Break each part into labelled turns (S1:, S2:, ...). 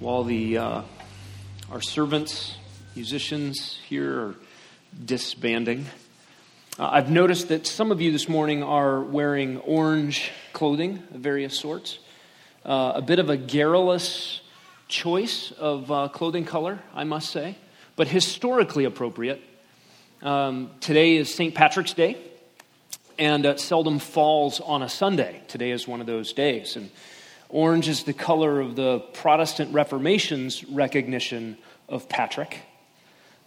S1: while the uh, our servants, musicians here are disbanding. Uh, I've noticed that some of you this morning are wearing orange clothing of various sorts. Uh, a bit of a garrulous choice of uh, clothing color, I must say, but historically appropriate. Um, today is St. Patrick's Day, and it seldom falls on a Sunday. Today is one of those days. And Orange is the color of the Protestant Reformation's recognition of Patrick.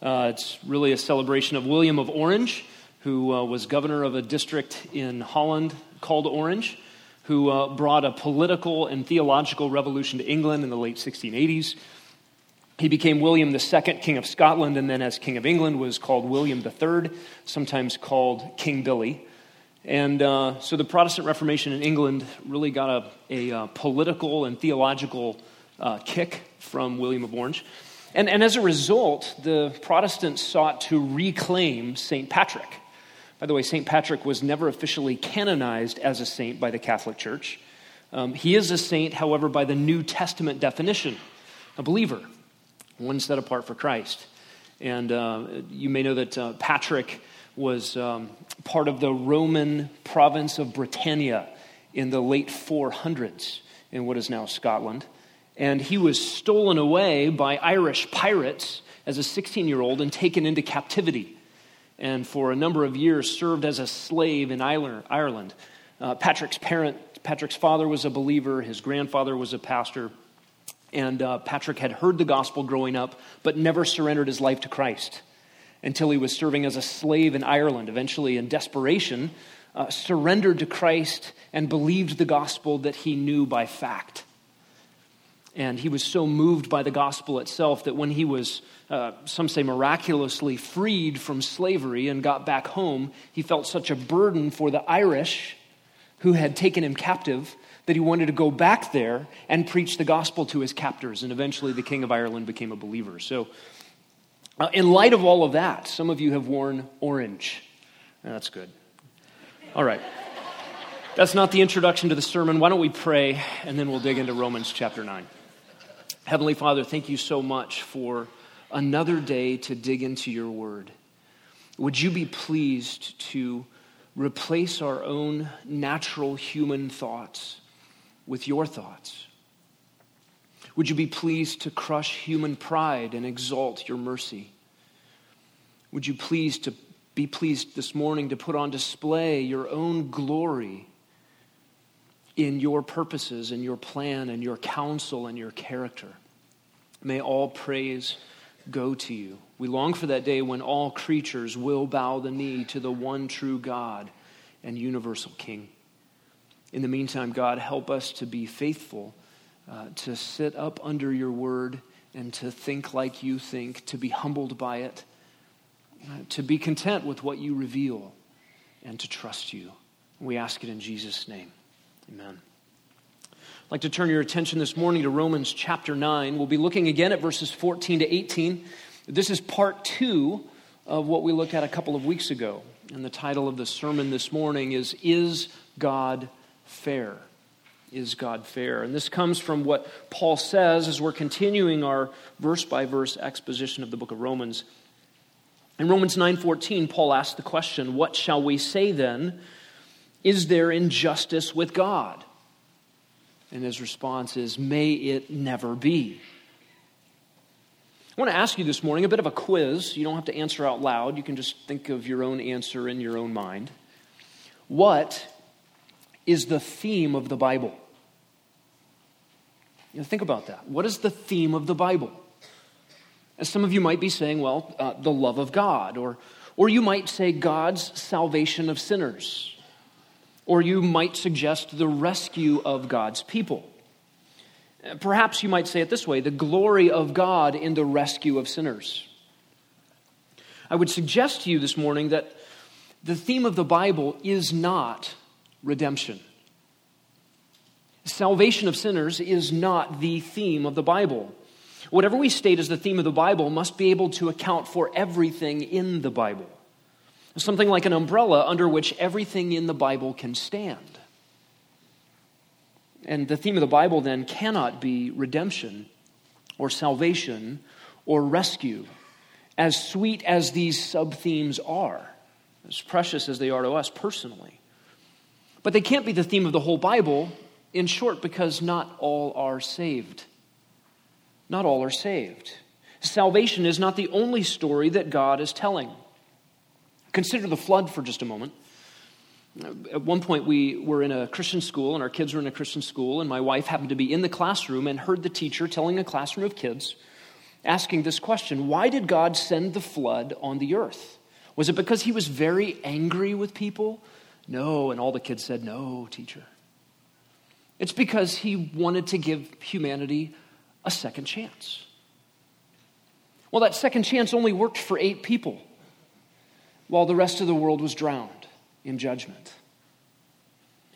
S1: Uh, it's really a celebration of William of Orange, who uh, was governor of a district in Holland called Orange, who uh, brought a political and theological revolution to England in the late 1680s. He became William II, King of Scotland, and then, as King of England, was called William III, sometimes called King Billy. And uh, so the Protestant Reformation in England really got a, a, uh, political and theological uh, kick from William of Orange. And, and as a result, the Protestants sought to reclaim St. Patrick. By the way, St. Patrick was never officially canonized as a saint by the Catholic Church. Um, he is a saint, however, by the New Testament definition, a believer, one set apart for Christ. And uh, you may know that uh, Patrick was um, part of the Roman province of Britannia in the late 400s in what is now Scotland. And he was stolen away by Irish pirates as a 16 year old and taken into captivity. And for a number of years served as a slave in Ireland. Uh, Patrick's parent, Patrick's father was a believer, his grandfather was a pastor. And uh, Patrick had heard the gospel growing up, but never surrendered his life to Christ until he was serving as a slave in Ireland. Eventually, in desperation, uh, surrendered to Christ and believed the gospel that he knew by fact. And he was so moved by the gospel itself that when he was, uh, some say, miraculously freed from slavery and got back home, he felt such a burden for the Irish who had taken him captive that he wanted to go back there and preach the gospel to his captors. And eventually, the King of Ireland became a believer. So, uh, in light of all of that, some of you have worn orange. That's good. All right. That's not the introduction to the sermon. Why don't we pray and then we'll dig into Romans chapter 9. Heavenly Father, thank you so much for another day to dig into your word. Would you be pleased to replace our own natural human thoughts with your thoughts? Would you be pleased to crush human pride and exalt your mercy? Would you please to be pleased this morning to put on display your own glory in your purposes and your plan and your counsel and your character? May all praise go to you. We long for that day when all creatures will bow the knee to the one true God and universal King. In the meantime, God, help us to be faithful uh, to sit up under your word and to think like you think, to be humbled by it, uh, to be content with what you reveal, and to trust you. We ask it in Jesus' name. Amen. I'd like to turn your attention this morning to Romans chapter 9. We'll be looking again at verses 14 to 18. This is part two of what we looked at a couple of weeks ago. And the title of the sermon this morning is Is God Fair? Is God fair? And this comes from what Paul says as we're continuing our verse by verse exposition of the book of Romans. In Romans 9:14, Paul asks the question, "What shall we say then? Is there injustice with God?" And his response is, "May it never be." I want to ask you this morning a bit of a quiz. You don't have to answer out loud. You can just think of your own answer in your own mind. What is the theme of the Bible? You know, think about that. What is the theme of the Bible? And some of you might be saying, well, uh, the love of God, or, or you might say God's salvation of sinners, or you might suggest the rescue of God's people. Uh, perhaps you might say it this way the glory of God in the rescue of sinners. I would suggest to you this morning that the theme of the Bible is not redemption. Salvation of sinners is not the theme of the Bible. Whatever we state as the theme of the Bible must be able to account for everything in the Bible. Something like an umbrella under which everything in the Bible can stand. And the theme of the Bible then cannot be redemption or salvation or rescue, as sweet as these sub themes are, as precious as they are to us personally. But they can't be the theme of the whole Bible, in short, because not all are saved. Not all are saved. Salvation is not the only story that God is telling. Consider the flood for just a moment. At one point, we were in a Christian school, and our kids were in a Christian school, and my wife happened to be in the classroom and heard the teacher telling a classroom of kids, asking this question Why did God send the flood on the earth? Was it because he was very angry with people? No. And all the kids said, No, teacher. It's because he wanted to give humanity a second chance. Well, that second chance only worked for eight people, while the rest of the world was drowned in judgment.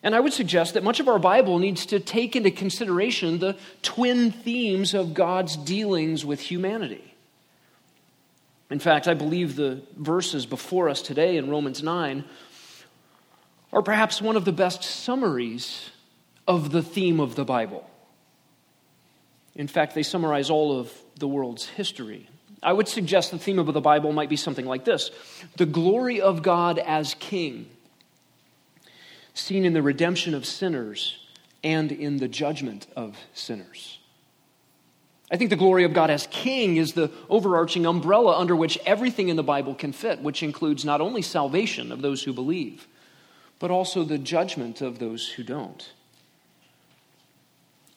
S1: And I would suggest that much of our Bible needs to take into consideration the twin themes of God's dealings with humanity. In fact, I believe the verses before us today in Romans 9 are perhaps one of the best summaries of the theme of the Bible. In fact, they summarize all of the world's history. I would suggest the theme of the Bible might be something like this The glory of God as King seen in the redemption of sinners and in the judgment of sinners. I think the glory of God as King is the overarching umbrella under which everything in the Bible can fit, which includes not only salvation of those who believe, but also the judgment of those who don't.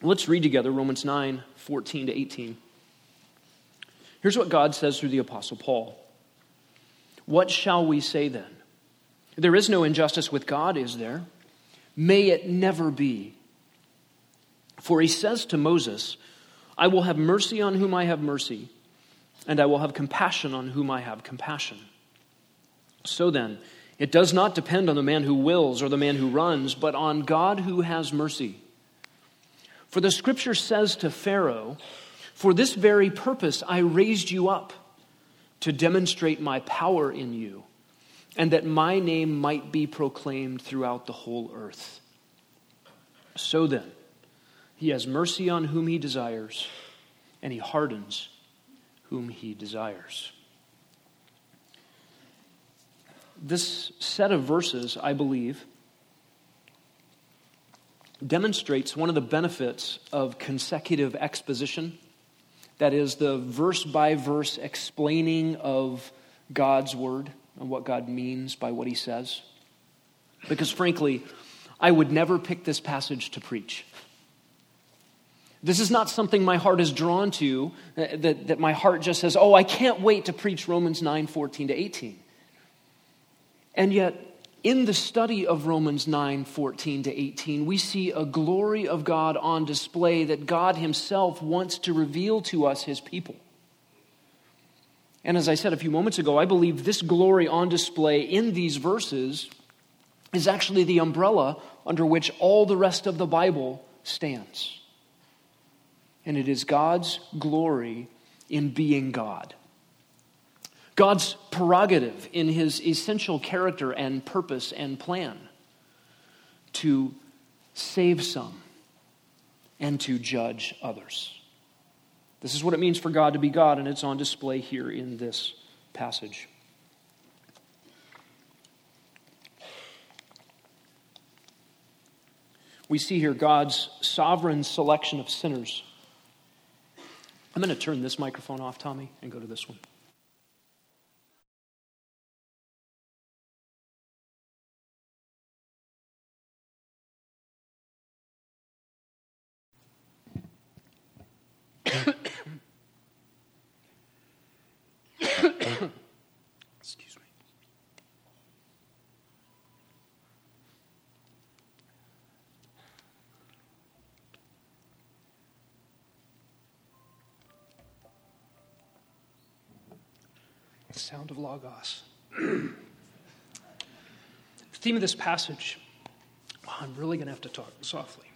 S1: Let's read together Romans 9 14 to 18. Here's what God says through the Apostle Paul What shall we say then? There is no injustice with God, is there? May it never be. For he says to Moses, I will have mercy on whom I have mercy, and I will have compassion on whom I have compassion. So then, it does not depend on the man who wills or the man who runs, but on God who has mercy. For the scripture says to Pharaoh, For this very purpose I raised you up, to demonstrate my power in you and that my name might be proclaimed throughout the whole earth. So then, he has mercy on whom he desires, and he hardens whom he desires. This set of verses, I believe, demonstrates one of the benefits of consecutive exposition. That is, the verse by verse explaining of God's word and what God means by what he says. Because frankly, I would never pick this passage to preach. This is not something my heart is drawn to, uh, that, that my heart just says, oh, I can't wait to preach Romans 9 14 to 18. And yet, in the study of Romans 9 14 to 18, we see a glory of God on display that God Himself wants to reveal to us, His people. And as I said a few moments ago, I believe this glory on display in these verses is actually the umbrella under which all the rest of the Bible stands. And it is God's glory in being God. God's prerogative in his essential character and purpose and plan to save some and to judge others. This is what it means for God to be God, and it's on display here in this passage. We see here God's sovereign selection of sinners. I'm going to turn this microphone off, Tommy, and go to this one. Sound of Logos. the theme of this passage, well, I'm really going to have to talk softly,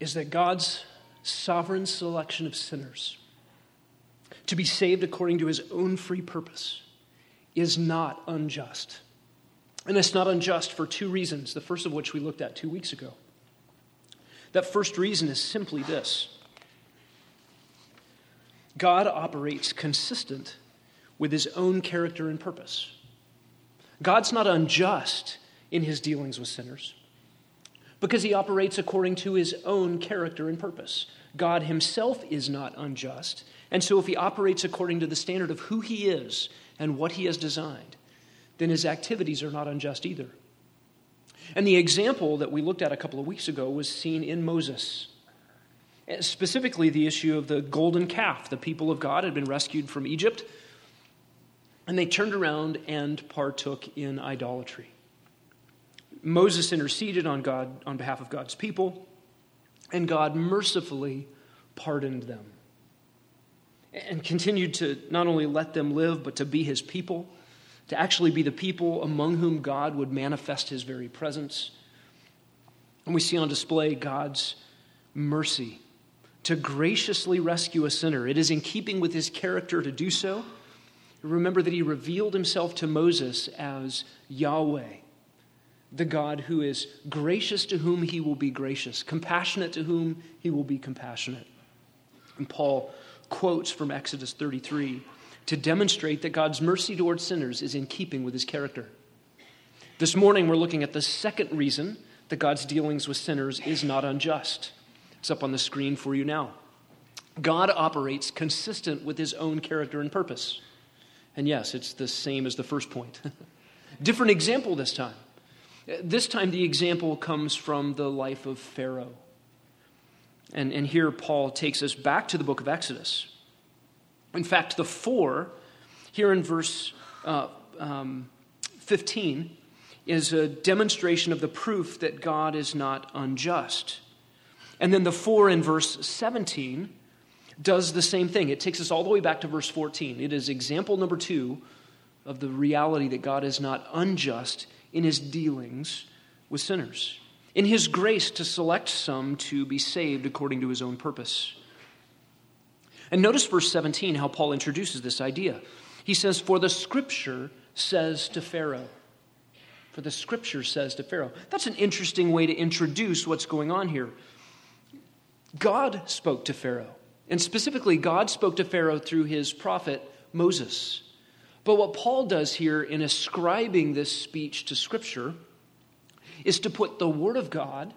S1: is that God's sovereign selection of sinners to be saved according to his own free purpose is not unjust. And it's not unjust for two reasons, the first of which we looked at two weeks ago. That first reason is simply this God operates consistent with his own character and purpose. God's not unjust in his dealings with sinners because he operates according to his own character and purpose. God himself is not unjust, and so if he operates according to the standard of who he is and what he has designed, then his activities are not unjust either. And the example that we looked at a couple of weeks ago was seen in Moses. Specifically, the issue of the golden calf. The people of God had been rescued from Egypt, and they turned around and partook in idolatry. Moses interceded on God on behalf of God's people, and God mercifully pardoned them and continued to not only let them live, but to be his people, to actually be the people among whom God would manifest his very presence. And we see on display God's mercy to graciously rescue a sinner. It is in keeping with his character to do so. Remember that he revealed himself to Moses as Yahweh, the God who is gracious to whom he will be gracious, compassionate to whom he will be compassionate. And Paul quotes from Exodus 33 to demonstrate that God's mercy towards sinners is in keeping with his character. This morning, we're looking at the second reason that God's dealings with sinners is not unjust. It's up on the screen for you now. God operates consistent with his own character and purpose. And yes, it's the same as the first point. Different example this time. This time, the example comes from the life of Pharaoh. And, and here, Paul takes us back to the book of Exodus. In fact, the for, here in verse uh, um, 15, is a demonstration of the proof that God is not unjust. And then the for in verse 17 does the same thing. It takes us all the way back to verse 14. It is example number two of the reality that God is not unjust in his dealings with sinners, in his grace to select some to be saved according to his own purpose. And notice verse 17 how Paul introduces this idea. He says, For the scripture says to Pharaoh. For the scripture says to Pharaoh. That's an interesting way to introduce what's going on here. God spoke to Pharaoh. And specifically, God spoke to Pharaoh through his prophet Moses. But what Paul does here in ascribing this speech to Scripture is to put the Word of God,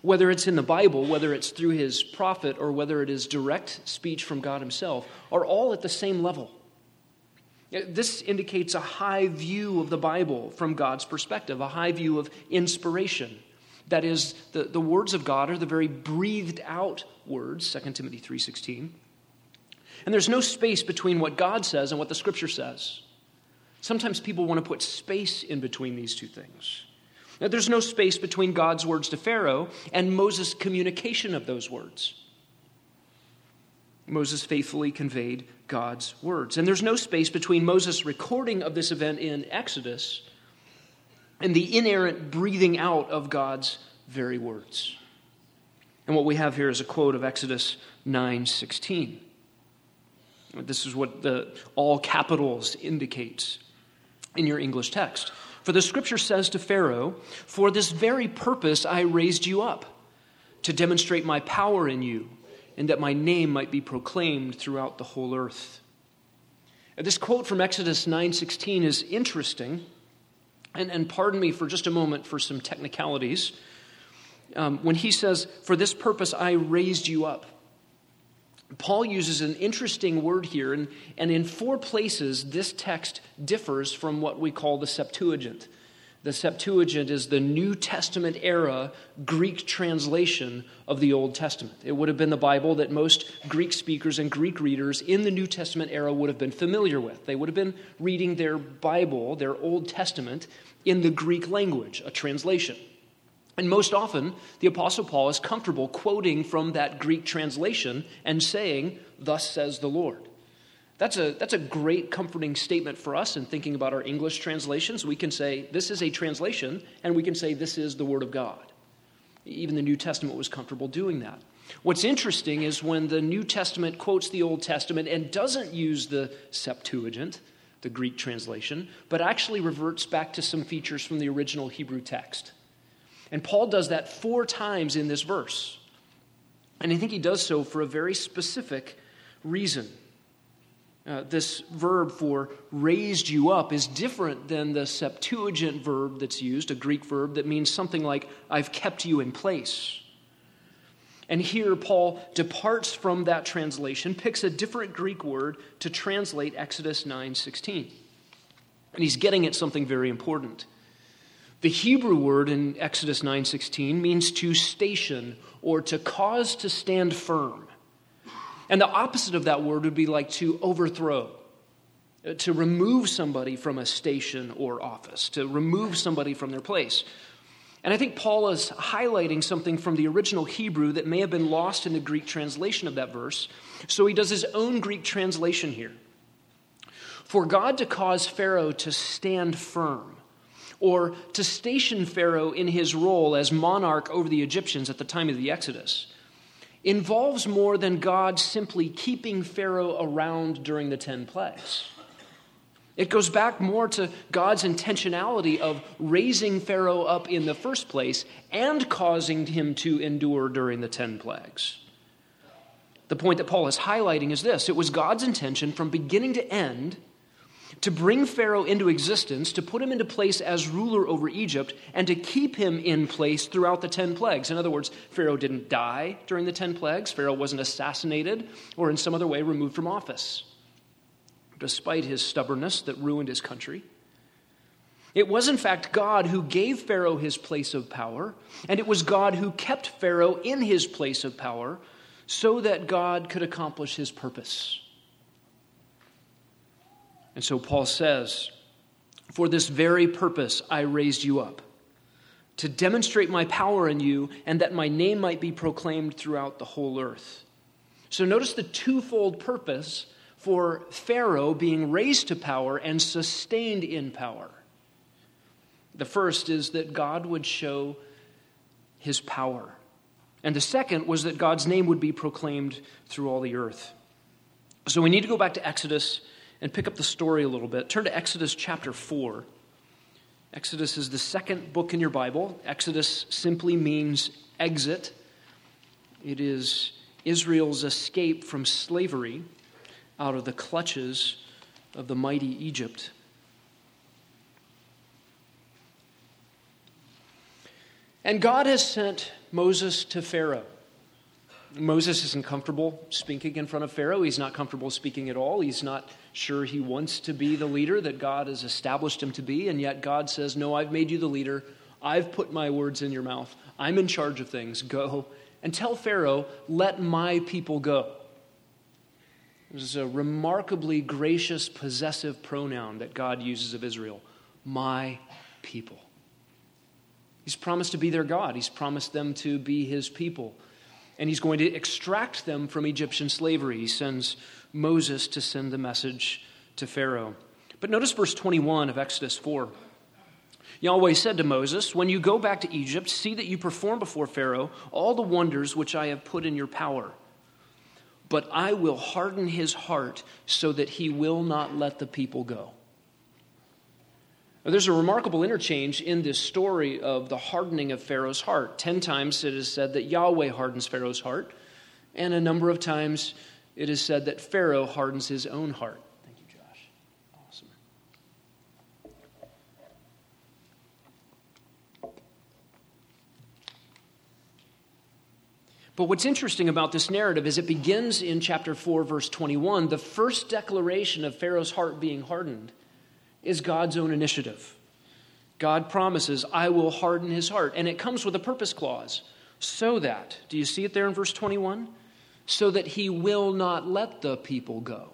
S1: whether it's in the Bible, whether it's through his prophet, or whether it is direct speech from God himself, are all at the same level. This indicates a high view of the Bible from God's perspective, a high view of inspiration. That is, the, the words of God are the very breathed out words, 2 Timothy 3.16. And there's no space between what God says and what the Scripture says. Sometimes people want to put space in between these two things. Now, there's no space between God's words to Pharaoh and Moses' communication of those words. Moses faithfully conveyed God's words. And there's no space between Moses' recording of this event in Exodus and the inerrant breathing out of God's very words. And what we have here is a quote of Exodus 9:16. This is what the all capitals indicates in your English text. For the scripture says to Pharaoh, For this very purpose I raised you up, to demonstrate my power in you, and that my name might be proclaimed throughout the whole earth. This quote from Exodus 9:16 is interesting. And, and pardon me for just a moment for some technicalities. Um, when he says, For this purpose I raised you up. Paul uses an interesting word here, and, and in four places, this text differs from what we call the Septuagint. The Septuagint is the New Testament era Greek translation of the Old Testament. It would have been the Bible that most Greek speakers and Greek readers in the New Testament era would have been familiar with. They would have been reading their Bible, their Old Testament, in the Greek language, a translation. And most often, the Apostle Paul is comfortable quoting from that Greek translation and saying, Thus says the Lord. That's a, that's a great comforting statement for us in thinking about our English translations. We can say, This is a translation, and we can say, This is the Word of God. Even the New Testament was comfortable doing that. What's interesting is when the New Testament quotes the Old Testament and doesn't use the Septuagint, the Greek translation, but actually reverts back to some features from the original Hebrew text. And Paul does that four times in this verse. And I think he does so for a very specific reason. Uh, this verb for raised you up is different than the Septuagint verb that's used, a Greek verb that means something like, I've kept you in place. And here, Paul departs from that translation, picks a different Greek word to translate Exodus 9:16. And he's getting at something very important. The Hebrew word in Exodus 9:16 means to station or to cause to stand firm. And the opposite of that word would be like to overthrow, uh, to remove somebody from a station or office, to remove somebody from their place. And I think Paul is highlighting something from the original Hebrew that may have been lost in the Greek translation of that verse. So he does his own Greek translation here. For God to cause Pharaoh to stand firm, or to station Pharaoh in his role as monarch over the Egyptians at the time of the Exodus, involves more than God simply keeping Pharaoh around during the 10 plagues. It goes back more to God's intentionality of raising Pharaoh up in the first place and causing him to endure during the 10 plagues. The point that Paul is highlighting is this it was God's intention from beginning to end to bring Pharaoh into existence, to put him into place as ruler over Egypt, and to keep him in place throughout the 10 plagues. In other words, Pharaoh didn't die during the 10 plagues, Pharaoh wasn't assassinated or in some other way removed from office, despite his stubbornness that ruined his country. It was, in fact, God who gave Pharaoh his place of power, and it was God who kept Pharaoh in his place of power so that God could accomplish his purpose. And so Paul says, For this very purpose I raised you up, to demonstrate my power in you, and that my name might be proclaimed throughout the whole earth. So notice the twofold purpose for Pharaoh being raised to power and sustained in power. The first is that God would show his power. And the second was that God's name would be proclaimed through all the earth. So we need to go back to Exodus and pick up the story a little bit. Turn to Exodus chapter 4. Exodus is the second book in your Bible. Exodus simply means exit, it is Israel's escape from slavery out of the clutches of the mighty Egypt. And God has sent Moses to Pharaoh. Moses isn't comfortable speaking in front of Pharaoh. He's not comfortable speaking at all. He's not sure he wants to be the leader that God has established him to be. And yet God says, No, I've made you the leader. I've put my words in your mouth. I'm in charge of things. Go and tell Pharaoh, Let my people go. This is a remarkably gracious, possessive pronoun that God uses of Israel my people. He's promised to be their God, He's promised them to be His people and he's going to extract them from Egyptian slavery. He sends Moses to send the message to Pharaoh. But notice verse 21 of Exodus 4. Yahweh said to Moses, When you go back to Egypt, see that you perform before Pharaoh all the wonders which I have put in your power. But I will harden his heart so that he will not let the people go. There's a remarkable interchange in this story of the hardening of Pharaoh's heart. Ten times it is said that Yahweh hardens Pharaoh's heart, and a number of times it is said that Pharaoh hardens his own heart. Thank you, Josh. Awesome. But what's interesting about this narrative is it begins in chapter 4, verse 21. The first declaration of Pharaoh's heart being hardened is God's own initiative. God promises, I will harden his heart. And it comes with a purpose clause. So that, do you see it there in verse 21? So that he will not let the people go.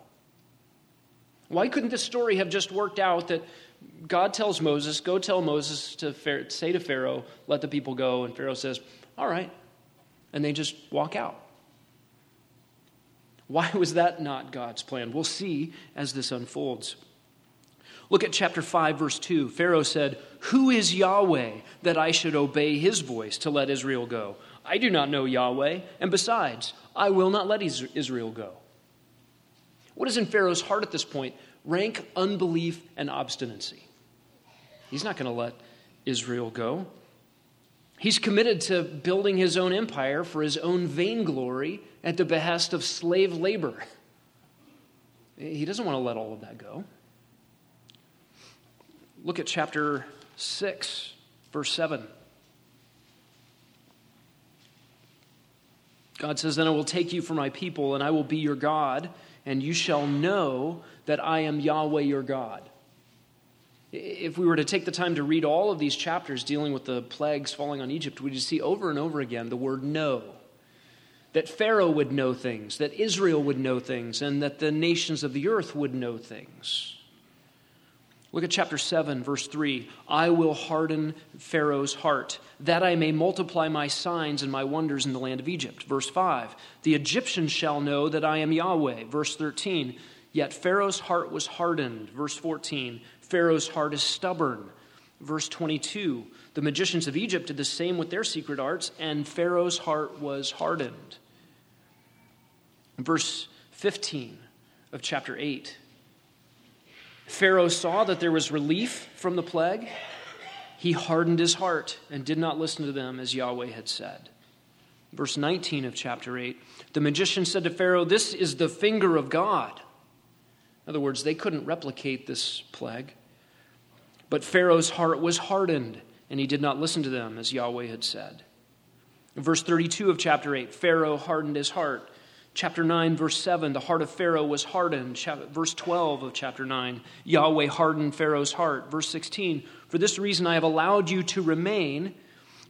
S1: Why couldn't this story have just worked out that God tells Moses, go tell Moses to say to Pharaoh, let the people go, and Pharaoh says, all right. And they just walk out. Why was that not God's plan? We'll see as this unfolds. Look at chapter 5, verse 2. Pharaoh said, Who is Yahweh that I should obey his voice to let Israel go? I do not know Yahweh, and besides, I will not let Israel go. What is in Pharaoh's heart at this point? Rank unbelief and obstinacy. He's not going to let Israel go. He's committed to building his own empire for his own vainglory at the behest of slave labor. He doesn't want to let all of that go. Look at chapter 6, verse 7. God says, Then I will take you for my people, and I will be your God, and you shall know that I am Yahweh your God. If we were to take the time to read all of these chapters dealing with the plagues falling on Egypt, we'd see over and over again the word know. That Pharaoh would know things, that Israel would know things, and that the nations of the earth would know things. Look at chapter 7, verse 3. I will harden Pharaoh's heart, that I may multiply my signs and my wonders in the land of Egypt. Verse 5. The Egyptians shall know that I am Yahweh. Verse 13. Yet Pharaoh's heart was hardened. Verse 14. Pharaoh's heart is stubborn. Verse 22. The magicians of Egypt did the same with their secret arts, and Pharaoh's heart was hardened. Verse 15 of chapter 8. Pharaoh saw that there was relief from the plague. He hardened his heart and did not listen to them as Yahweh had said. Verse 19 of chapter 8 The magician said to Pharaoh, This is the finger of God. In other words, they couldn't replicate this plague. But Pharaoh's heart was hardened, and he did not listen to them as Yahweh had said. Verse 32 of chapter 8 Pharaoh hardened his heart Chapter 9, verse 7, the heart of Pharaoh was hardened. Verse 12 of chapter 9, Yahweh hardened Pharaoh's heart. Verse 16, for this reason I have allowed you to remain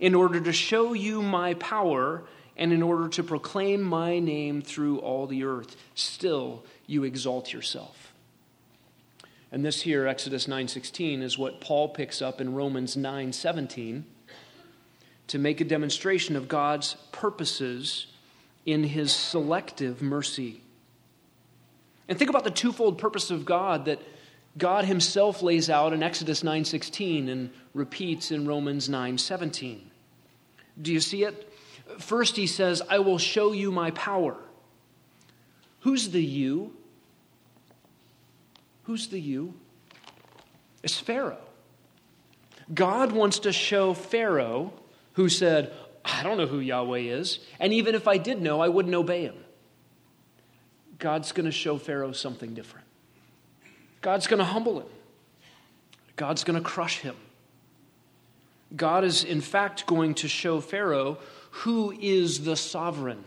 S1: in order to show you my power and in order to proclaim my name through all the earth. Still, you exalt yourself. And this here, Exodus 9:16, is what Paul picks up in Romans 9:17 to make a demonstration of God's purposes in his selective mercy. And think about the twofold purpose of God that God himself lays out in Exodus 9:16 and repeats in Romans 9:17. Do you see it? First he says, "I will show you my power." Who's the you? Who's the you? It's Pharaoh. God wants to show Pharaoh, who said, I don't know who Yahweh is. And even if I did know, I wouldn't obey him. God's going to show Pharaoh something different. God's going to humble him. God's going to crush him. God is, in fact, going to show Pharaoh who is the sovereign,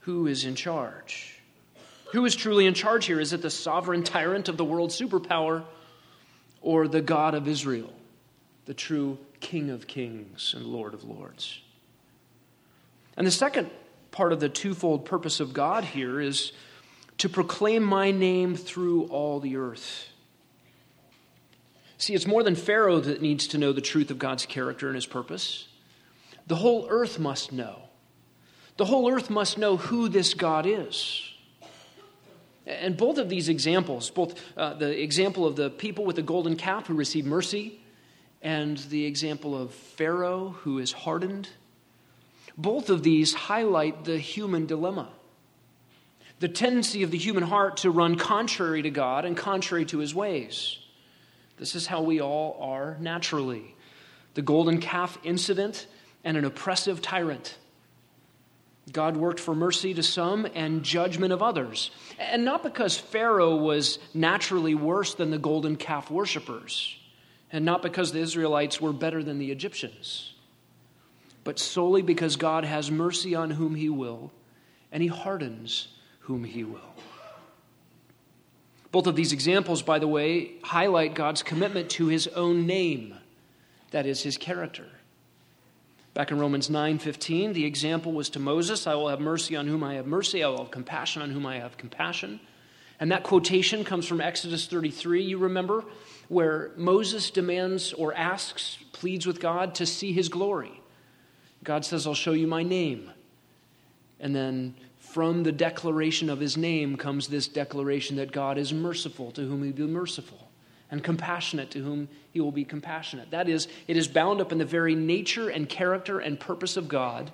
S1: who is in charge. Who is truly in charge here? Is it the sovereign tyrant of the world superpower or the God of Israel, the true King of kings and Lord of lords. And the second part of the twofold purpose of God here is to proclaim my name through all the earth. See, it's more than Pharaoh that needs to know the truth of God's character and his purpose. The whole earth must know. The whole earth must know who this God is. And both of these examples, both uh, the example of the people with the golden calf who receive mercy and the example of Pharaoh, who is hardened. Both of these highlight the human dilemma the tendency of the human heart to run contrary to God and contrary to his ways. This is how we all are naturally. The golden calf incident and an oppressive tyrant. God worked for mercy to some and judgment of others. And not because Pharaoh was naturally worse than the golden calf worshippers and not because the Israelites were better than the Egyptians, but solely because God has mercy on whom He will, and He hardens whom He will. Both of these examples, by the way, highlight God's commitment to His own name, that is, His character. Back in Romans 9:15, the example was to Moses, I will have mercy on whom I have mercy, I will have compassion on whom I have compassion. And that quotation comes from Exodus 33, you remember, where Moses demands or asks, pleads with God to see his glory. God says, I'll show you my name. And then from the declaration of his name comes this declaration that God is merciful to whom he will be merciful, and compassionate to whom he will be compassionate. That is, it is bound up in the very nature and character and purpose of God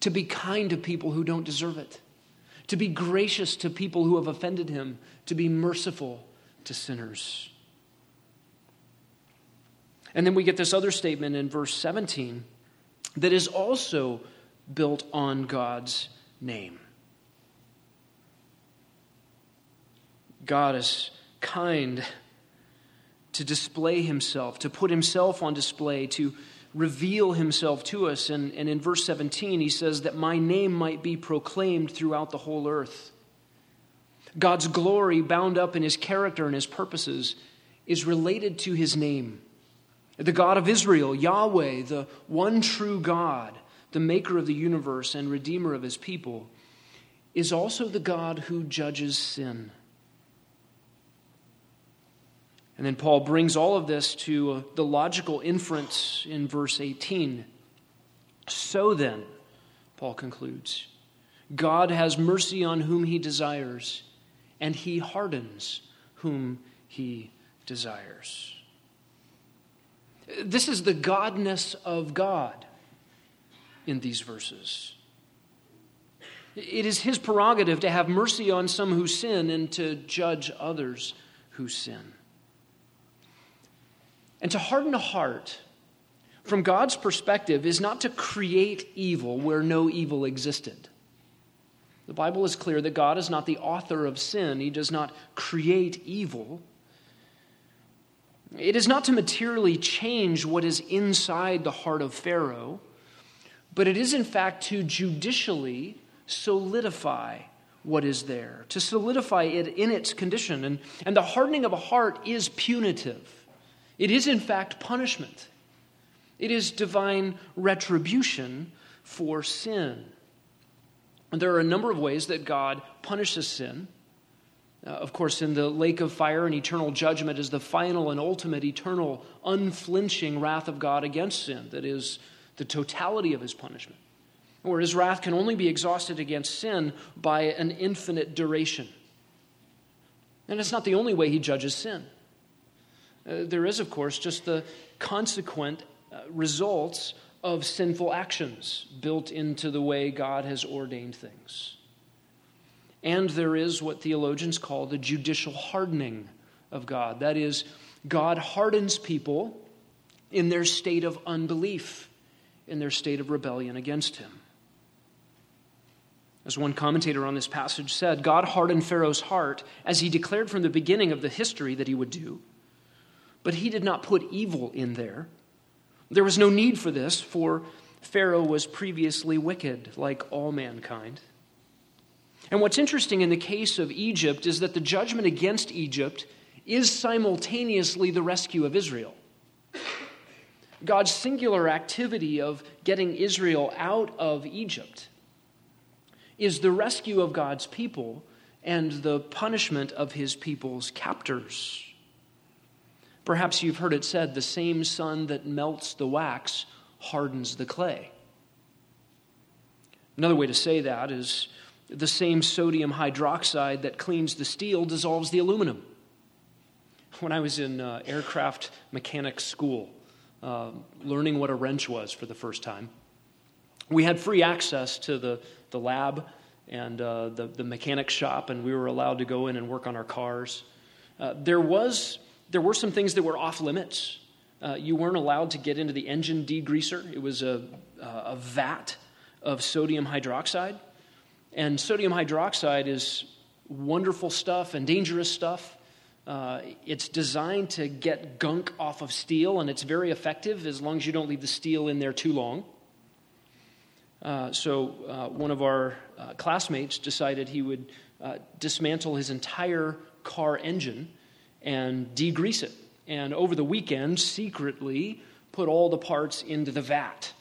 S1: to be kind to people who don't deserve it to be gracious to people who have offended him, to be merciful to sinners. And then we get this other statement in verse 17 that is also built on God's name. God is kind to display himself, to put himself on display, to reveal himself to us. And, and in verse 17, he says that my name might be proclaimed throughout the whole earth. God's glory, bound up in his character and his purposes, is related to his name. The God of Israel, Yahweh, the one true God, the maker of the universe and redeemer of his people, is also the God who judges sin. And then Paul brings all of this to uh, the logical inference in verse 18. So then, Paul concludes, God has mercy on whom he desires, and he hardens whom he desires. This is the godness of God in these verses. It is his prerogative to have mercy on some who sin and to judge others who sin. And to harden a heart, from God's perspective, is not to create evil where no evil existed. The Bible is clear that God is not the author of sin, He does not create evil. It is not to materially change what is inside the heart of Pharaoh, but it is, in fact, to judicially solidify what is there, to solidify it in its condition. And, and the hardening of a heart is punitive. It is, in fact, punishment. It is divine retribution for sin. And there are a number of ways that God punishes sin. Uh, of course, in the lake of fire and eternal judgment is the final and ultimate eternal, unflinching wrath of God against sin, that is the totality of his punishment. Where his wrath can only be exhausted against sin by an infinite duration. And it's not the only way he judges sin. Uh, there is, of course, just the consequent uh, results of sinful actions built into the way God has ordained things. And there is what theologians call the judicial hardening of God. That is, God hardens people in their state of unbelief, in their state of rebellion against Him. As one commentator on this passage said, God hardened Pharaoh's heart as he declared from the beginning of the history that he would do but he did not put evil in there. There was no need for this, for Pharaoh was previously wicked, like all mankind. And what's interesting in the case of Egypt is that the judgment against Egypt is simultaneously the rescue of Israel. God's singular activity of getting Israel out of Egypt is the rescue of God's people and the punishment of his people's captors. Perhaps you've heard it said the same sun that melts the wax hardens the clay. Another way to say that is the same sodium hydroxide that cleans the steel dissolves the aluminum. When I was in uh, aircraft mechanics school, uh, learning what a wrench was for the first time, we had free access to the, the lab and uh, the, the mechanic shop, and we were allowed to go in and work on our cars. Uh, there was there were some things that were off limits. Uh, you weren't allowed to get into the engine degreaser, it was a, a vat of sodium hydroxide. And sodium hydroxide is wonderful stuff and dangerous stuff. Uh, it's designed to get gunk off of steel, and it's very effective as long as you don't leave the steel in there too long. Uh, so, uh, one of our uh, classmates decided he would uh, dismantle his entire car engine and degrease it. And over the weekend, secretly put all the parts into the vat.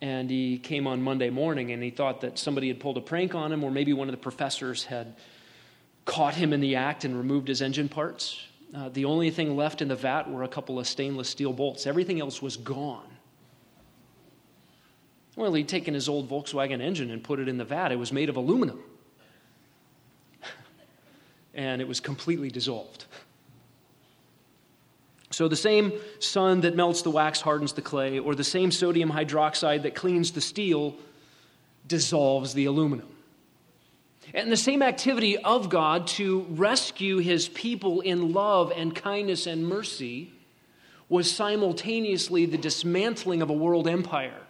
S1: And he came on Monday morning and he thought that somebody had pulled a prank on him, or maybe one of the professors had caught him in the act and removed his engine parts. Uh, the only thing left in the vat were a couple of stainless steel bolts, everything else was gone. Well, he'd taken his old Volkswagen engine and put it in the vat. It was made of aluminum and it was completely dissolved. So, the same sun that melts the wax hardens the clay, or the same sodium hydroxide that cleans the steel dissolves the aluminum. And the same activity of God to rescue his people in love and kindness and mercy was simultaneously the dismantling of a world empire,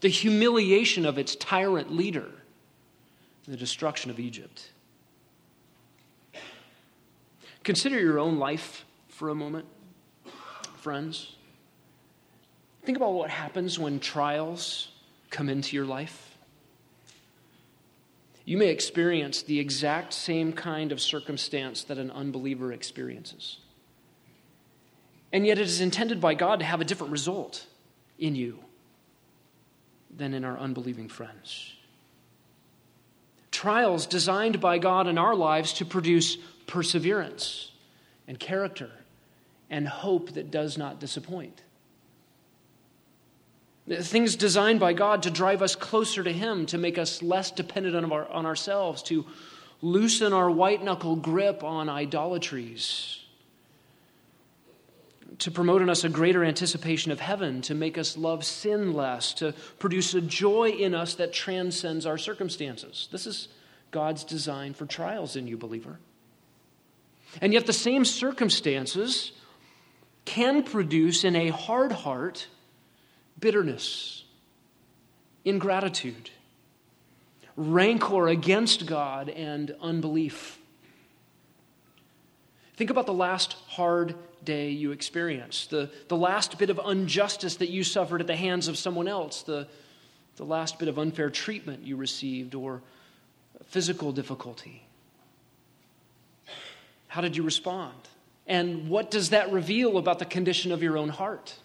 S1: the humiliation of its tyrant leader, the destruction of Egypt. Consider your own life for a moment, friends. Think about what happens when trials come into your life. You may experience the exact same kind of circumstance that an unbeliever experiences. And yet, it is intended by God to have a different result in you than in our unbelieving friends. Trials designed by God in our lives to produce perseverance and character and hope that does not disappoint. Things designed by God to drive us closer to Him, to make us less dependent on, our, on ourselves, to loosen our white knuckle grip on idolatries, to promote in us a greater anticipation of heaven, to make us love sin less, to produce a joy in us that transcends our circumstances. This is God's design for trials in you, believer. And yet, the same circumstances can produce in a hard heart bitterness, ingratitude, rancor against God, and unbelief. Think about the last hard day you experienced, the, the last bit of injustice that you suffered at the hands of someone else, the, the last bit of unfair treatment you received, or physical difficulty. How did you respond? And what does that reveal about the condition of your own heart?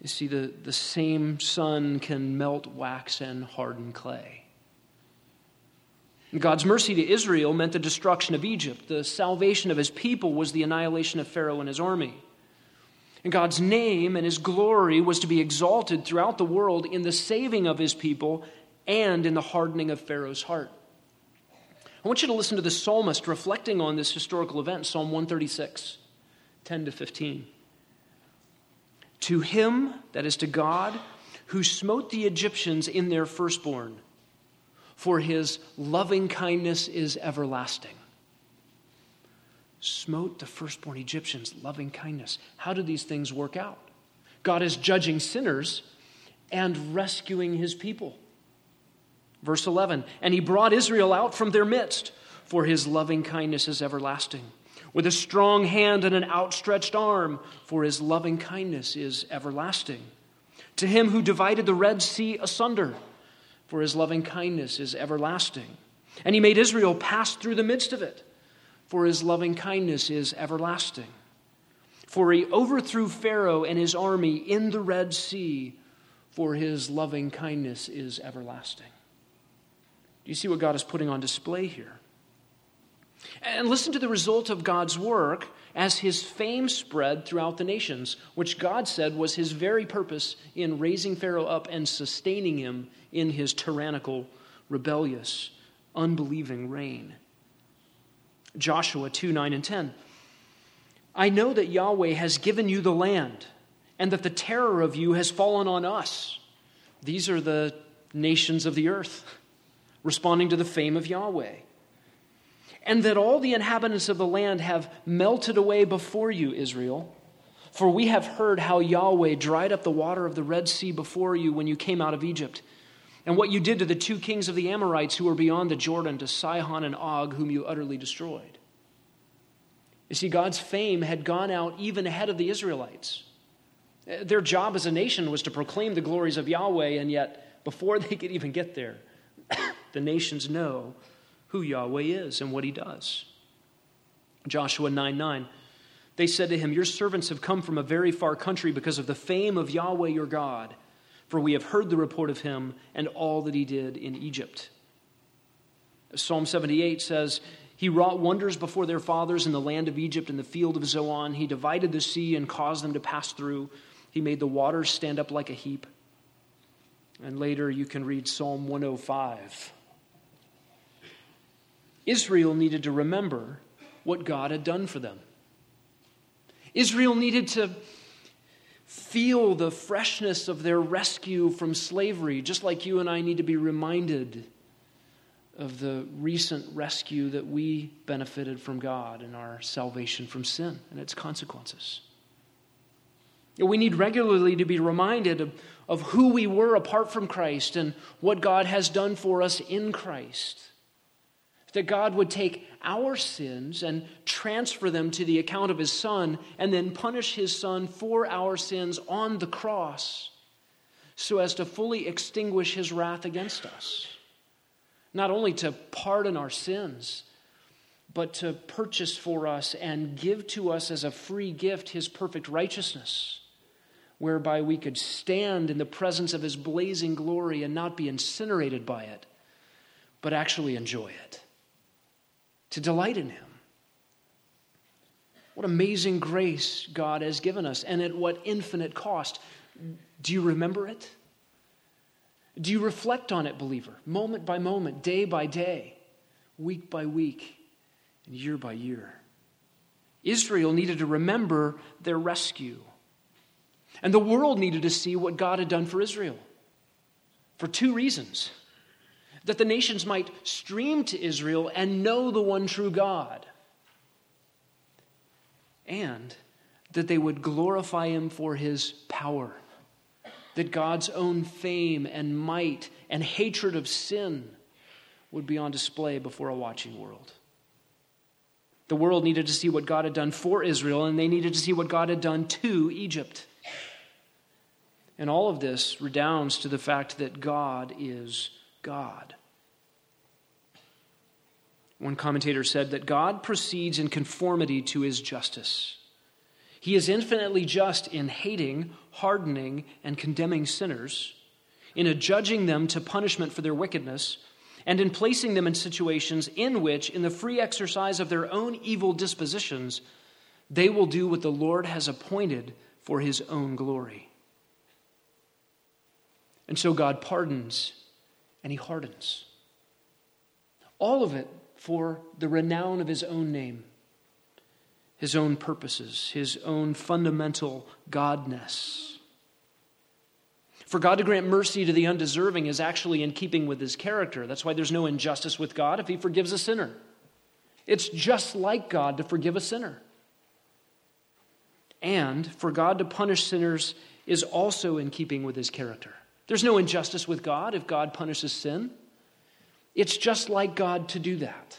S1: You see, the, the same sun can melt wax and harden clay. God's mercy to Israel meant the destruction of Egypt. The salvation of his people was the annihilation of Pharaoh and his army. And God's name and his glory was to be exalted throughout the world in the saving of his people and in the hardening of Pharaoh's heart. I want you to listen to the psalmist reflecting on this historical event, Psalm 136, 10 to 15. To him, that is to God, who smote the Egyptians in their firstborn, for his loving kindness is everlasting. Smote the firstborn Egyptians, loving kindness. How do these things work out? God is judging sinners and rescuing his people. Verse 11, and he brought Israel out from their midst, for his loving kindness is everlasting with a strong hand and an outstretched arm, for his loving kindness is everlasting. To him who divided the Red Sea asunder, for his loving kindness is everlasting. And he made Israel pass through the midst of it, for his loving kindness is everlasting. For he overthrew Pharaoh and his army in the Red Sea, for his loving kindness is everlasting. Do you see what God is putting on display here? And listen to the result of God's work as his fame spread throughout the nations, which God said was his very purpose in raising Pharaoh up and sustaining him in his tyrannical, rebellious, unbelieving reign. Joshua 2 9 and 10. I know that Yahweh has given you the land, and that the terror of you has fallen on us. These are the nations of the earth responding to the fame of Yahweh and that all the inhabitants of the land have melted away before you, Israel. For we have heard how Yahweh dried up the water of the Red Sea before you when you came out of Egypt, and what you did to the two kings of the Amorites who were beyond the Jordan, to Sihon and Og, whom you utterly destroyed. You see, God's fame had gone out even ahead of the Israelites. Their job as a nation was to proclaim the glories of Yahweh, and yet, before they could even get there, the nations know who Yahweh is and what he does. Joshua 9 9. They said to him, Your servants have come from a very far country because of the fame of Yahweh your God, for we have heard the report of him and all that he did in Egypt. Psalm 78 says, He wrought wonders before their fathers in the land of Egypt in the field of Zoan. He divided the sea and caused them to pass through. He made the waters stand up like a heap. And later you can read Psalm 105. Israel needed to remember what God had done for them. Israel needed to feel the freshness of their rescue from slavery, just like you and I need to be reminded of the recent rescue that we benefited from God in our salvation from sin and its consequences. We need regularly to be reminded of, of who we were apart from Christ and what God has done for us in Christ that God would take our sins and transfer them to the account of his son and then punish his son for our sins on the cross so as to fully extinguish his wrath against us. Not only to pardon our sins, but to purchase for us and give to us as a free gift his perfect righteousness, whereby we could stand in the presence of his blazing glory and not be incinerated by it, but actually enjoy it to delight in Him. What amazing grace God has given us, and at what infinite cost. Do you remember it? Do you reflect on it, believer, moment by moment, day by day, week by week, and year by year? Israel needed to remember their rescue. And the world needed to see what God had done for Israel for two reasons that the nations might stream to Israel and know the one true God, and that they would glorify him for his power, that God's own fame and might and hatred of sin would be on display before a watching world. The world needed to see what God had done for Israel, and they needed to see what God had done to Egypt. And all of this redounds to the fact that God is God. One commentator said that God proceeds in conformity to his justice. He is infinitely just in hating, hardening, and condemning sinners, in adjudging them to punishment for their wickedness, and in placing them in situations in which, in the free exercise of their own evil dispositions, they will do what the Lord has appointed for his own glory. And so God pardons and he hardens. All of it for the renown of his own name, his own purposes, his own fundamental godness. For God to grant mercy to the undeserving is actually in keeping with his character. That's why there's no injustice with God if he forgives a sinner. It's just like God to forgive a sinner. And for God to punish sinners is also in keeping with his character. There's no injustice with God if God punishes sin. It's just like God to do that.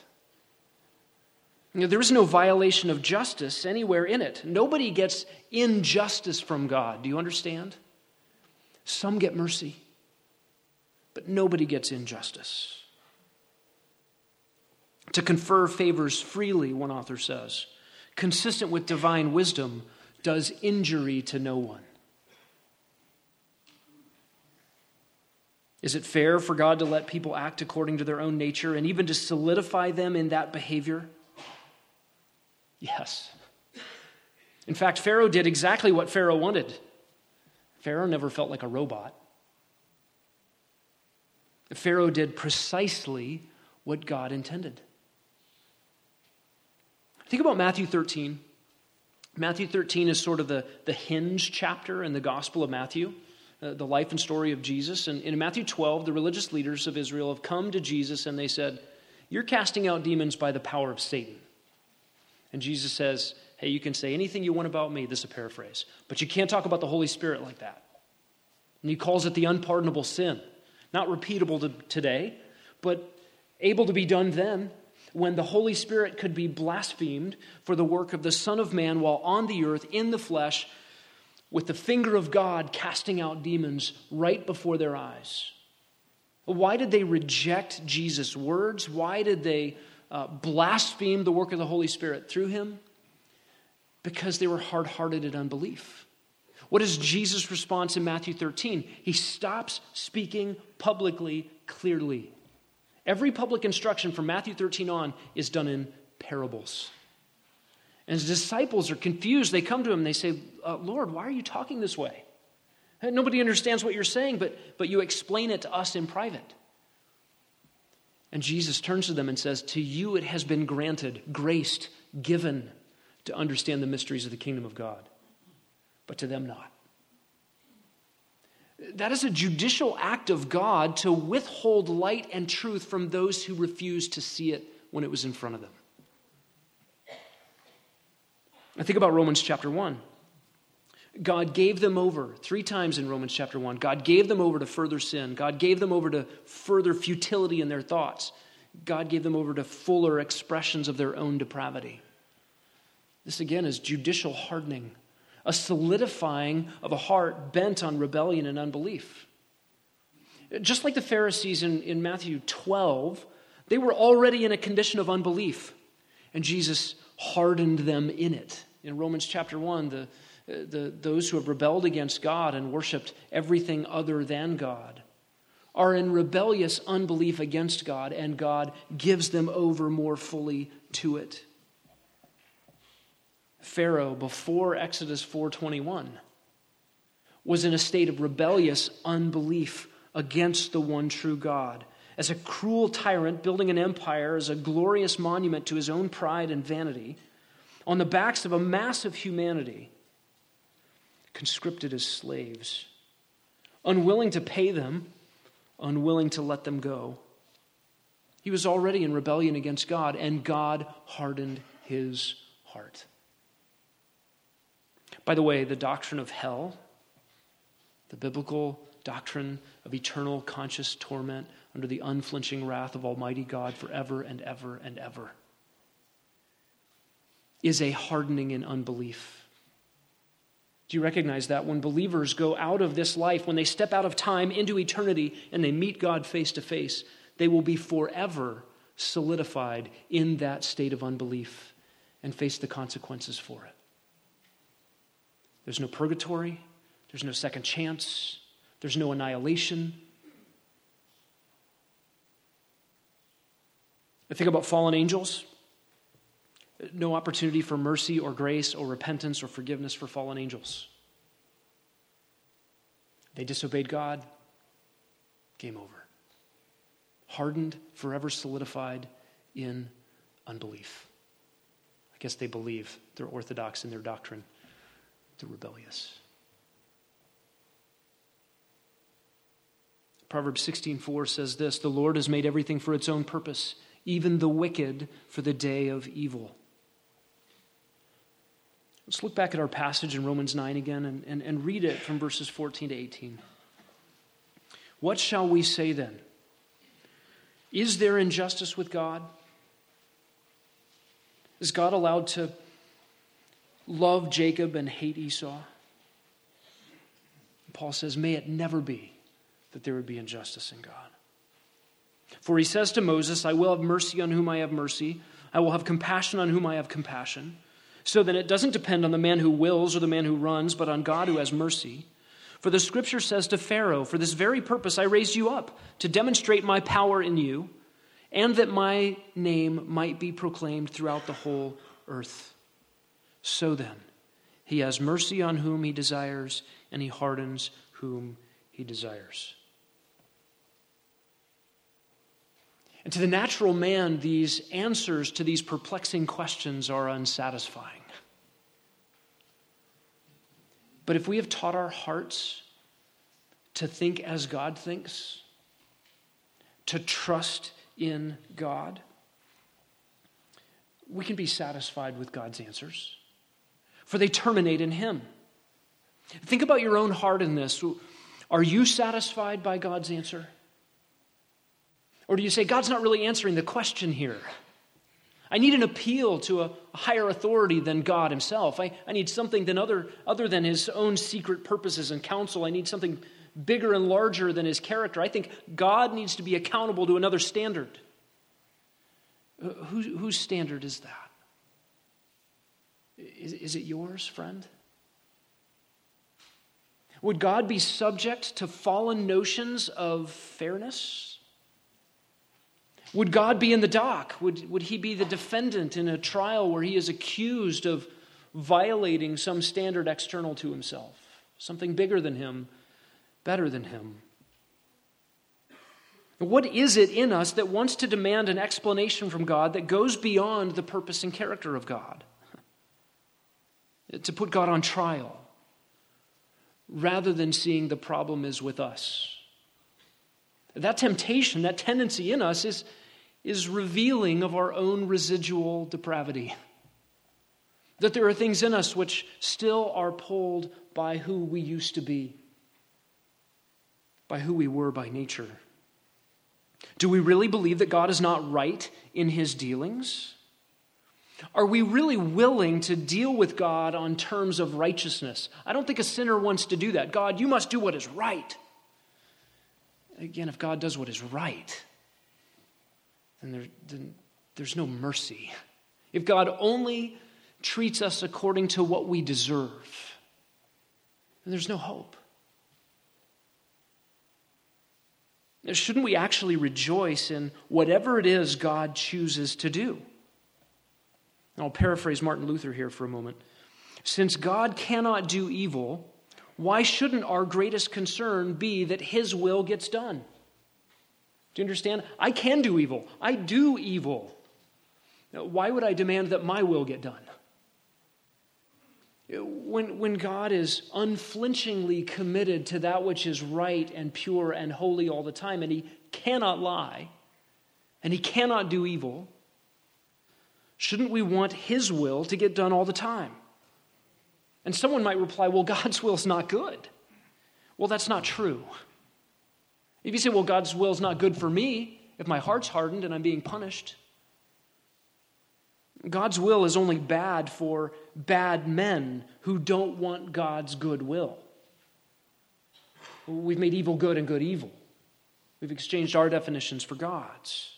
S1: You know, there is no violation of justice anywhere in it. Nobody gets injustice from God. Do you understand? Some get mercy, but nobody gets injustice. To confer favors freely, one author says, consistent with divine wisdom, does injury to no one. Is it fair for God to let people act according to their own nature and even to solidify them in that behavior? Yes. In fact, Pharaoh did exactly what Pharaoh wanted. Pharaoh never felt like a robot. Pharaoh did precisely what God intended. Think about Matthew 13. Matthew 13 is sort of the, the hinge chapter in the Gospel of Matthew. Uh, the life and story of Jesus. And in Matthew 12, the religious leaders of Israel have come to Jesus and they said, You're casting out demons by the power of Satan. And Jesus says, Hey, you can say anything you want about me. This is a paraphrase. But you can't talk about the Holy Spirit like that. And he calls it the unpardonable sin. Not repeatable to today, but able to be done then when the Holy Spirit could be blasphemed for the work of the Son of Man while on the earth in the flesh with the finger of God casting out demons right before their eyes. Why did they reject Jesus' words? Why did they uh, blaspheme the work of the Holy Spirit through him? Because they were hard hearted in unbelief. What is Jesus' response in Matthew 13? He stops speaking publicly clearly. Every public instruction from Matthew 13 on is done in parables. And his disciples are confused. They come to him and they say, uh, Lord, why are you talking this way? Nobody understands what you're saying, but, but you explain it to us in private. And Jesus turns to them and says, To you it has been granted, graced, given to understand the mysteries of the kingdom of God, but to them not. That is a judicial act of God to withhold light and truth from those who refuse to see it when it was in front of them. I think about Romans chapter 1. God gave them over three times in Romans chapter 1. God gave them over to further sin. God gave them over to further futility in their thoughts. God gave them over to fuller expressions of their own depravity. This again is judicial hardening, a solidifying of a heart bent on rebellion and unbelief. Just like the Pharisees in, in Matthew 12, they were already in a condition of unbelief, and Jesus hardened them in it. In Romans chapter 1, the, the, those who have rebelled against God and worshiped everything other than God are in rebellious unbelief against God, and God gives them over more fully to it. Pharaoh before Exodus 4:21 was in a state of rebellious unbelief against the one true God. As a cruel tyrant building an empire as a glorious monument to his own pride and vanity, on the backs of a mass of humanity, conscripted as slaves, unwilling to pay them, unwilling to let them go. He was already in rebellion against God, and God hardened his heart. By the way, the doctrine of hell, the biblical doctrine of eternal conscious torment under the unflinching wrath of Almighty God forever and ever and ever, is a hardening in unbelief. Do you recognize that when believers go out of this life, when they step out of time into eternity and they meet God face to face, they will be forever solidified in that state of unbelief and face the consequences for it? There's no purgatory, there's no second chance, there's no annihilation. I think about fallen angels. No opportunity for mercy or grace or repentance or forgiveness for fallen angels. They disobeyed God. Game over. Hardened, forever solidified in unbelief. I guess they believe they're orthodox in their doctrine they're rebellious. Proverbs 16:4 says this, "The Lord has made everything for its own purpose, even the wicked for the day of evil." Let's look back at our passage in Romans 9 again and, and, and read it from verses 14 to 18. What shall we say then? Is there injustice with God? Is God allowed to love Jacob and hate Esau. Paul says, May it never be that there would be injustice in God. For he says to Moses, I will have mercy on whom I have mercy, I will have compassion on whom I have compassion. So then it doesn't depend on the man who wills or the man who runs, but on God who has mercy. For the scripture says to Pharaoh, For this very purpose I raised you up, to demonstrate my power in you, and that my name might be proclaimed throughout the whole earth. So then, he has mercy on whom he desires, and he hardens whom he desires. And to the natural man, these answers to these perplexing questions are unsatisfying. But if we have taught our hearts to think as God thinks, to trust in God, we can be satisfied with God's answers for they terminate in Him. Think about your own heart in this. Are you satisfied by God's answer? Or do you say, God's not really answering the question here? I need an appeal to a higher authority than God Himself. I, I need something than other, other than His own secret purposes and counsel. I need something bigger and larger than His character. I think God needs to be accountable to another standard. Uh, who, whose standard is that? Is, is it yours, friend? Would God be subject to fallen notions of fairness? Would God be in the dock? Would, would he be the defendant in a trial where he is accused of violating some standard external to himself? Something bigger than him, better than him? What is it in us that wants to demand an explanation from God that goes beyond the purpose and character of God? to put God on trial rather than seeing the problem is with us. That temptation, that tendency in us is, is revealing of our own residual depravity. That there are things in us which still are pulled by who we used to be, by who we were by nature. Do we really believe that God is not right in his dealings? Are we really willing to deal with God on terms of righteousness? I don't think a sinner wants to do that. God, you must do what is right. Again, if God does what is right, then, there, then there's no mercy. If God only treats us according to what we deserve, then there's no hope. Shouldn't we actually rejoice in whatever it is God chooses to do? I'll paraphrase Martin Luther here for a moment. Since God cannot do evil, why shouldn't our greatest concern be that His will gets done? Do you understand? I can do evil. I do evil. Now, why would I demand that my will get done? When, when God is unflinchingly committed to that which is right and pure and holy all the time, and He cannot lie, and He cannot do evil, Shouldn't we want His will to get done all the time? And someone might reply, well, God's will is not good. Well, that's not true. If you say, well, God's will is not good for me, if my heart's hardened and I'm being punished, God's will is only bad for bad men who don't want God's good will. We've made evil good and good evil. We've exchanged our definitions for God's.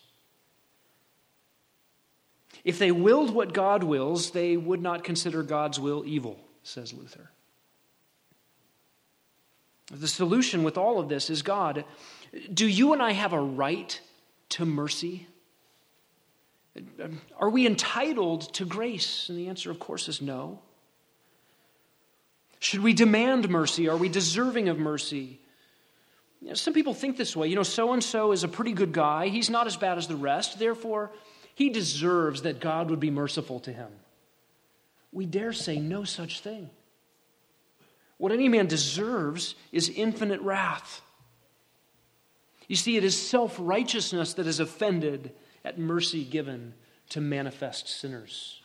S1: If they willed what God wills, they would not consider God's will evil, says Luther. The solution with all of this is God. Do you and I have a right to mercy? Are we entitled to grace? And the answer, of course, is no. Should we demand mercy? Are we deserving of mercy? You know, some people think this way. You know, so and so is a pretty good guy. He's not as bad as the rest. Therefore, he deserves that God would be merciful to him. We dare say no such thing. What any man deserves is infinite wrath. You see, it is self righteousness that is offended at mercy given to manifest sinners.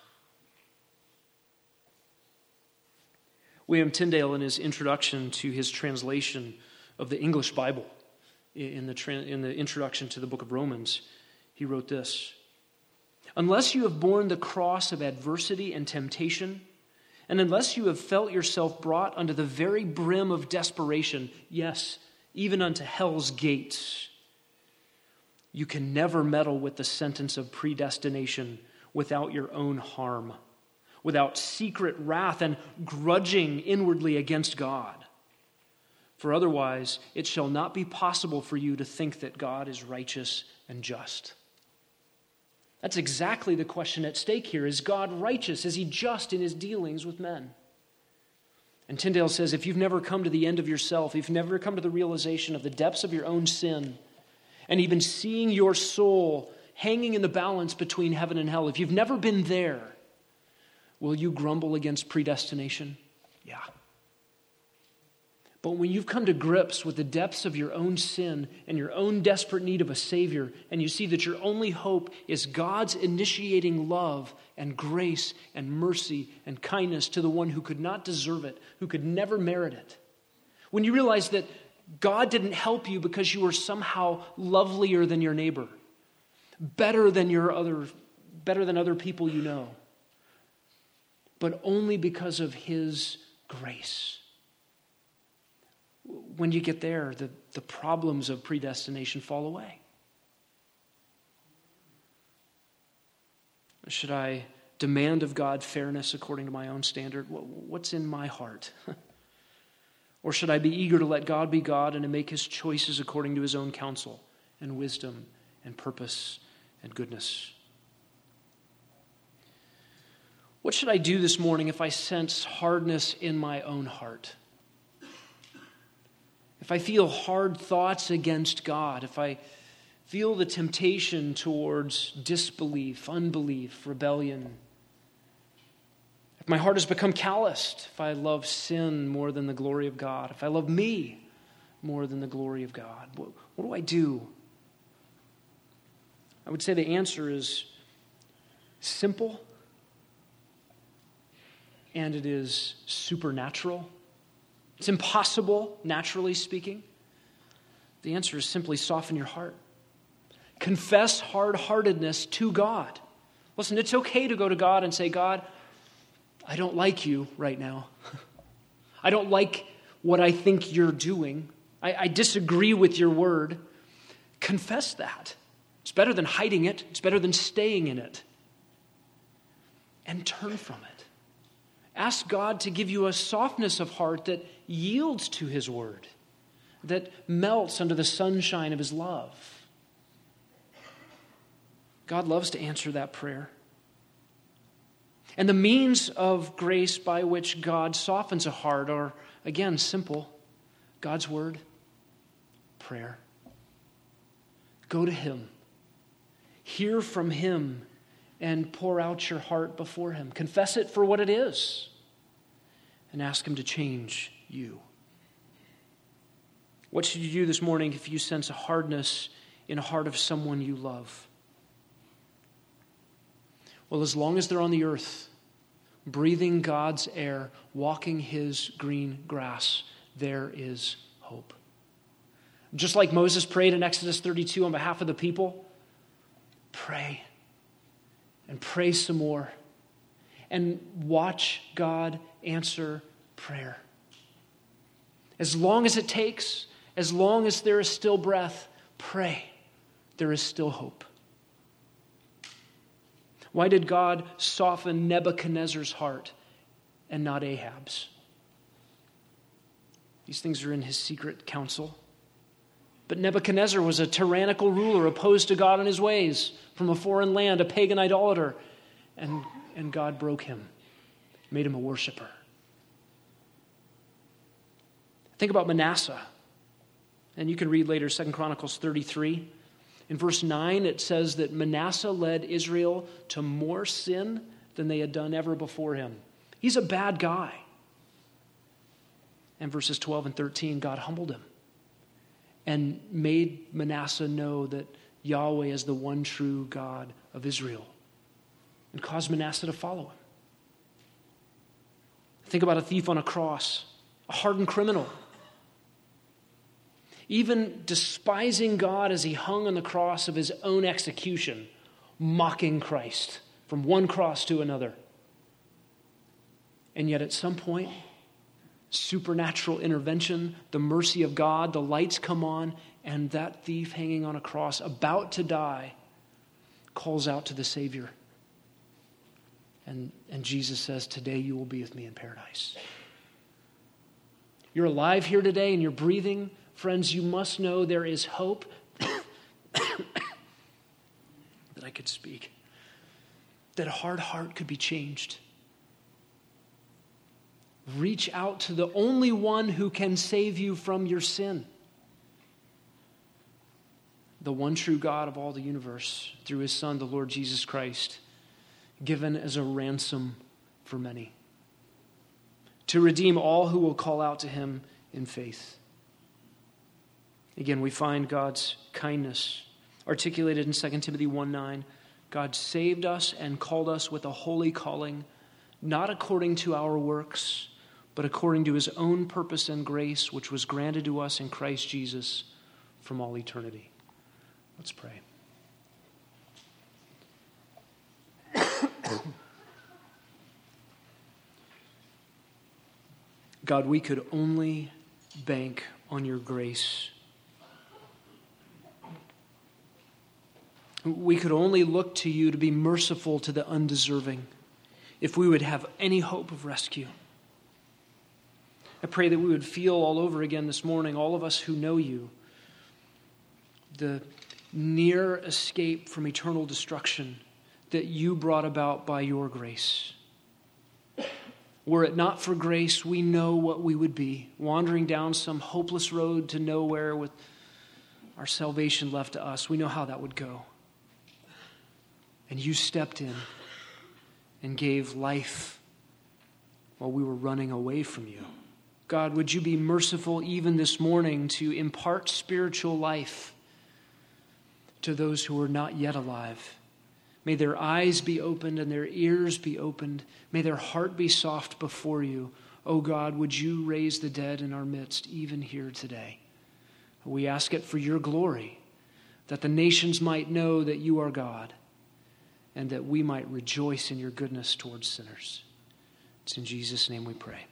S1: William Tyndale, in his introduction to his translation of the English Bible, in the, in the introduction to the book of Romans, he wrote this Unless you have borne the cross of adversity and temptation, and unless you have felt yourself brought unto the very brim of desperation, yes, even unto hell's gates, you can never meddle with the sentence of predestination without your own harm, without secret wrath and grudging inwardly against God. For otherwise, it shall not be possible for you to think that God is righteous and just. That's exactly the question at stake here. Is God righteous? Is he just in his dealings with men? And Tyndale says if you've never come to the end of yourself, if you've never come to the realization of the depths of your own sin, and even seeing your soul hanging in the balance between heaven and hell, if you've never been there, will you grumble against predestination? Yeah. But when you've come to grips with the depths of your own sin and your own desperate need of a Savior, and you see that your only hope is God's initiating love and grace and mercy and kindness to the one who could not deserve it, who could never merit it, when you realize that God didn't help you because you were somehow lovelier than your neighbor, better than your other, better than other people you know, but only because of His grace when you get there, the, the problems of predestination fall away. Should I demand of God fairness according to my own standard? What's in my heart? or should I be eager to let God be God and to make his choices according to his own counsel and wisdom and purpose and goodness? What should I do this morning if I sense hardness in my own heart? If I feel hard thoughts against God, if I feel the temptation towards disbelief, unbelief, rebellion, if my heart has become calloused, if I love sin more than the glory of God, if I love me more than the glory of God, what, what do I do? I would say the answer is simple and it is supernatural. It's impossible, naturally speaking. The answer is simply soften your heart. Confess hard heartedness to God. Listen, it's okay to go to God and say, God, I don't like you right now. I don't like what I think you're doing. I, I, disagree with your word. Confess that. It's better than hiding it, it's better than staying in it. And turn from it. Ask God to give you a softness of heart that yields to his word, that melts under the sunshine of his love. God loves to answer that prayer. And the means of grace by which God softens a heart are, again, simple God's Word, prayer. Go to Him, hear from Him, and pour out your heart before Him. Confess it for what it is, and ask Him to change you. What should you do this morning if you sense a hardness in the heart of someone you love? Well, as long as they're on the earth, breathing God's air, walking his green grass, there is hope. Just like Moses prayed in Exodus 32 on behalf of the people, pray and pray some more and watch God answer prayer. As long as it takes, as long as there is still breath, pray. There is still hope. Why did God soften Nebuchadnezzar's heart and not Ahab's? These things are in his secret counsel. But Nebuchadnezzar was a tyrannical ruler opposed to God and his ways from a foreign land, a pagan idolater. And, and God broke him, made him a worshiper. Think about Manasseh. And you can read later 2 Chronicles 33. In verse 9, it says that Manasseh led Israel to more sin than they had done ever before him. He's a bad guy. And verses 12 and 13, God humbled him and made Manasseh know that Yahweh is the one true God of Israel and caused Manasseh to follow him. Think about a thief on a cross, a hardened criminal even despising God as he hung on the cross of his own execution, mocking Christ from one cross to another. And yet, at some point, supernatural intervention, the mercy of God, the lights come on, and that thief hanging on a cross, about to die, calls out to the Savior. And, and Jesus says, Today you will be with me in paradise. You're alive here today and you're breathing. Friends, you must know there is hope that I could speak, that a hard heart could be changed. Reach out to the only one who can save you from your sin. The one true God of all the universe, through his Son, the Lord Jesus Christ, given as a ransom for many, to redeem all who will call out to him in faith. Again, we find God's kindness articulated in 2 Timothy 1 9. God saved us and called us with a holy calling, not according to our works, but according to his own purpose and grace, which was granted to us in Christ Jesus from all eternity. Let's pray. God, we could only bank on your grace We could only look to you to be merciful to the undeserving if we would have any hope of rescue. I pray that we would feel all over again this morning, all of us who know you, the near escape from eternal destruction that you brought about by your grace. Were it not for grace, we know what we would be, wandering down some hopeless road to nowhere with our salvation left to us. We know how that would go. And you stepped in and gave life while we were running away from you. God, would you be merciful even this morning to impart spiritual life to those who are not yet alive? May their eyes be opened and their ears be opened. May their heart be soft before you. Oh God, would you raise the dead in our midst, even here today? We ask it for your glory that the nations might know that you are God, and that we might rejoice in your goodness towards sinners. It's in Jesus' name we pray.